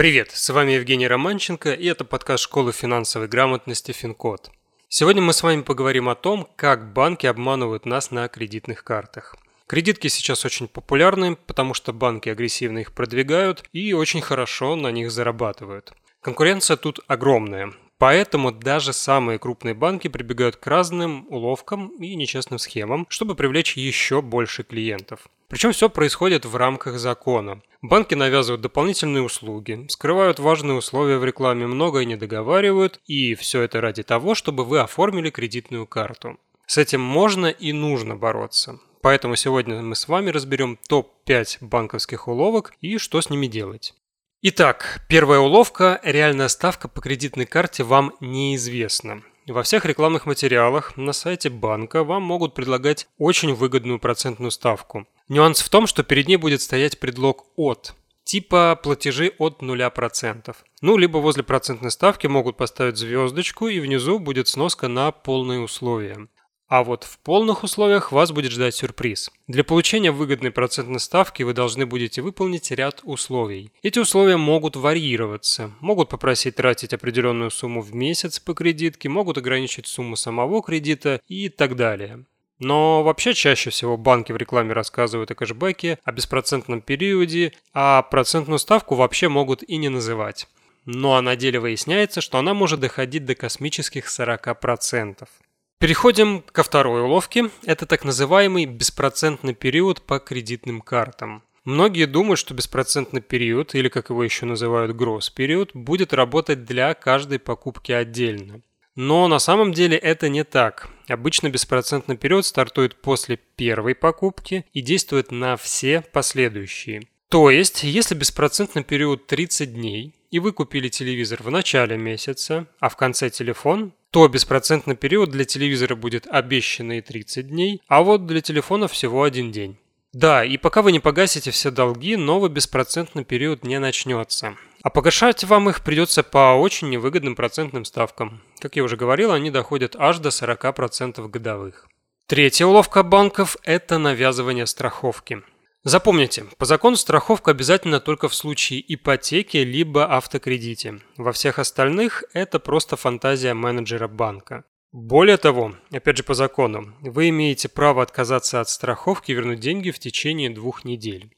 Привет, с вами Евгений Романченко и это подкаст школы финансовой грамотности Финкод. Сегодня мы с вами поговорим о том, как банки обманывают нас на кредитных картах. Кредитки сейчас очень популярны, потому что банки агрессивно их продвигают и очень хорошо на них зарабатывают. Конкуренция тут огромная, Поэтому даже самые крупные банки прибегают к разным уловкам и нечестным схемам, чтобы привлечь еще больше клиентов. Причем все происходит в рамках закона. Банки навязывают дополнительные услуги, скрывают важные условия в рекламе, многое не договаривают, и все это ради того, чтобы вы оформили кредитную карту. С этим можно и нужно бороться. Поэтому сегодня мы с вами разберем топ-5 банковских уловок и что с ними делать. Итак, первая уловка – реальная ставка по кредитной карте вам неизвестна. Во всех рекламных материалах на сайте банка вам могут предлагать очень выгодную процентную ставку. Нюанс в том, что перед ней будет стоять предлог «от», типа платежи от 0%. Ну, либо возле процентной ставки могут поставить звездочку и внизу будет сноска на полные условия. А вот в полных условиях вас будет ждать сюрприз. Для получения выгодной процентной ставки вы должны будете выполнить ряд условий. Эти условия могут варьироваться. Могут попросить тратить определенную сумму в месяц по кредитке, могут ограничить сумму самого кредита и так далее. Но вообще чаще всего банки в рекламе рассказывают о кэшбэке, о беспроцентном периоде, а процентную ставку вообще могут и не называть. Ну а на деле выясняется, что она может доходить до космических 40%. Переходим ко второй уловке. Это так называемый беспроцентный период по кредитным картам. Многие думают, что беспроцентный период, или как его еще называют гросс-период, будет работать для каждой покупки отдельно. Но на самом деле это не так. Обычно беспроцентный период стартует после первой покупки и действует на все последующие. То есть, если беспроцентный период 30 дней, и вы купили телевизор в начале месяца, а в конце телефон, то беспроцентный период для телевизора будет обещанные 30 дней, а вот для телефона всего один день. Да, и пока вы не погасите все долги, новый беспроцентный период не начнется. А погашать вам их придется по очень невыгодным процентным ставкам. Как я уже говорил, они доходят аж до 40% годовых. Третья уловка банков – это навязывание страховки. Запомните, по закону страховка обязательно только в случае ипотеки либо автокредите. Во всех остальных это просто фантазия менеджера банка. Более того, опять же по закону, вы имеете право отказаться от страховки и вернуть деньги в течение двух недель.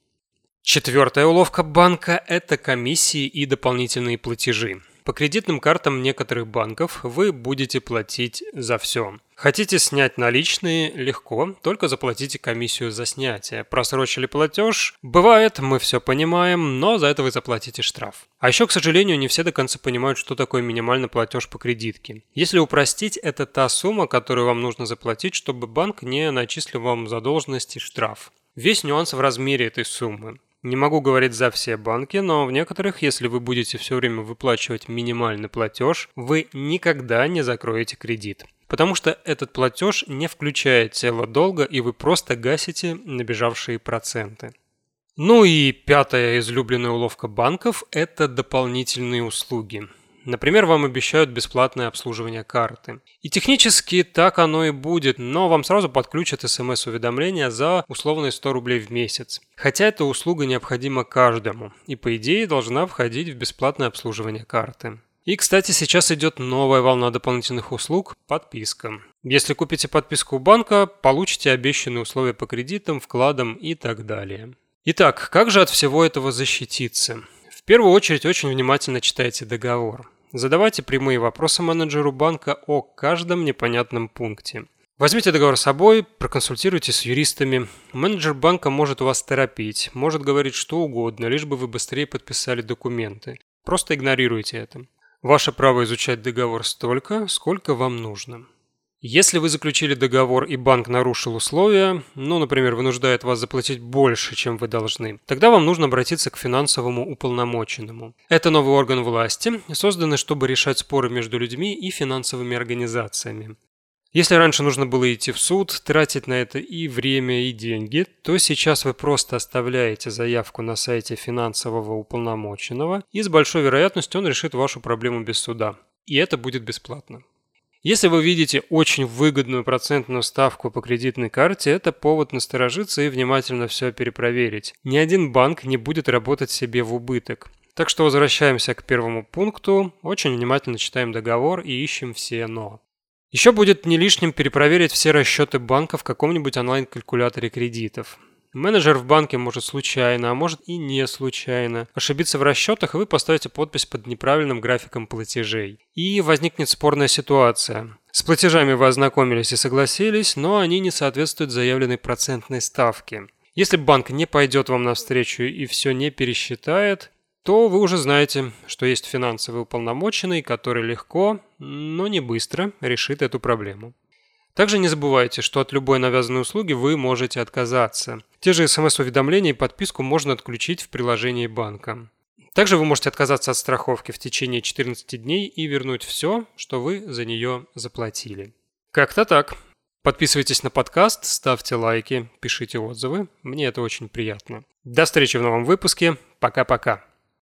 Четвертая уловка банка – это комиссии и дополнительные платежи. По кредитным картам некоторых банков вы будете платить за все. Хотите снять наличные – легко, только заплатите комиссию за снятие. Просрочили платеж? Бывает, мы все понимаем, но за это вы заплатите штраф. А еще, к сожалению, не все до конца понимают, что такое минимальный платеж по кредитке. Если упростить, это та сумма, которую вам нужно заплатить, чтобы банк не начислил вам задолженности штраф. Весь нюанс в размере этой суммы. Не могу говорить за все банки, но в некоторых, если вы будете все время выплачивать минимальный платеж, вы никогда не закроете кредит. Потому что этот платеж не включает тело долга и вы просто гасите набежавшие проценты. Ну и пятая излюбленная уловка банков – это дополнительные услуги. Например, вам обещают бесплатное обслуживание карты. И технически так оно и будет, но вам сразу подключат смс-уведомления за условные 100 рублей в месяц. Хотя эта услуга необходима каждому и по идее должна входить в бесплатное обслуживание карты. И, кстати, сейчас идет новая волна дополнительных услуг – подписка. Если купите подписку у банка, получите обещанные условия по кредитам, вкладам и так далее. Итак, как же от всего этого защититься? В первую очередь очень внимательно читайте договор. Задавайте прямые вопросы менеджеру банка о каждом непонятном пункте. Возьмите договор с собой, проконсультируйтесь с юристами. Менеджер банка может вас торопить, может говорить что угодно, лишь бы вы быстрее подписали документы. Просто игнорируйте это. Ваше право изучать договор столько, сколько вам нужно. Если вы заключили договор и банк нарушил условия, ну, например, вынуждает вас заплатить больше, чем вы должны, тогда вам нужно обратиться к финансовому уполномоченному. Это новый орган власти, созданный, чтобы решать споры между людьми и финансовыми организациями. Если раньше нужно было идти в суд, тратить на это и время, и деньги, то сейчас вы просто оставляете заявку на сайте финансового уполномоченного, и с большой вероятностью он решит вашу проблему без суда. И это будет бесплатно. Если вы видите очень выгодную процентную ставку по кредитной карте, это повод насторожиться и внимательно все перепроверить. Ни один банк не будет работать себе в убыток. Так что возвращаемся к первому пункту, очень внимательно читаем договор и ищем все «но». Еще будет не лишним перепроверить все расчеты банка в каком-нибудь онлайн-калькуляторе кредитов. Менеджер в банке может случайно, а может и не случайно ошибиться в расчетах, и вы поставите подпись под неправильным графиком платежей. И возникнет спорная ситуация. С платежами вы ознакомились и согласились, но они не соответствуют заявленной процентной ставке. Если банк не пойдет вам навстречу и все не пересчитает, то вы уже знаете, что есть финансовый уполномоченный, который легко, но не быстро решит эту проблему. Также не забывайте, что от любой навязанной услуги вы можете отказаться. Те же смс-уведомления и подписку можно отключить в приложении банка. Также вы можете отказаться от страховки в течение 14 дней и вернуть все, что вы за нее заплатили. Как-то так. Подписывайтесь на подкаст, ставьте лайки, пишите отзывы. Мне это очень приятно. До встречи в новом выпуске. Пока-пока.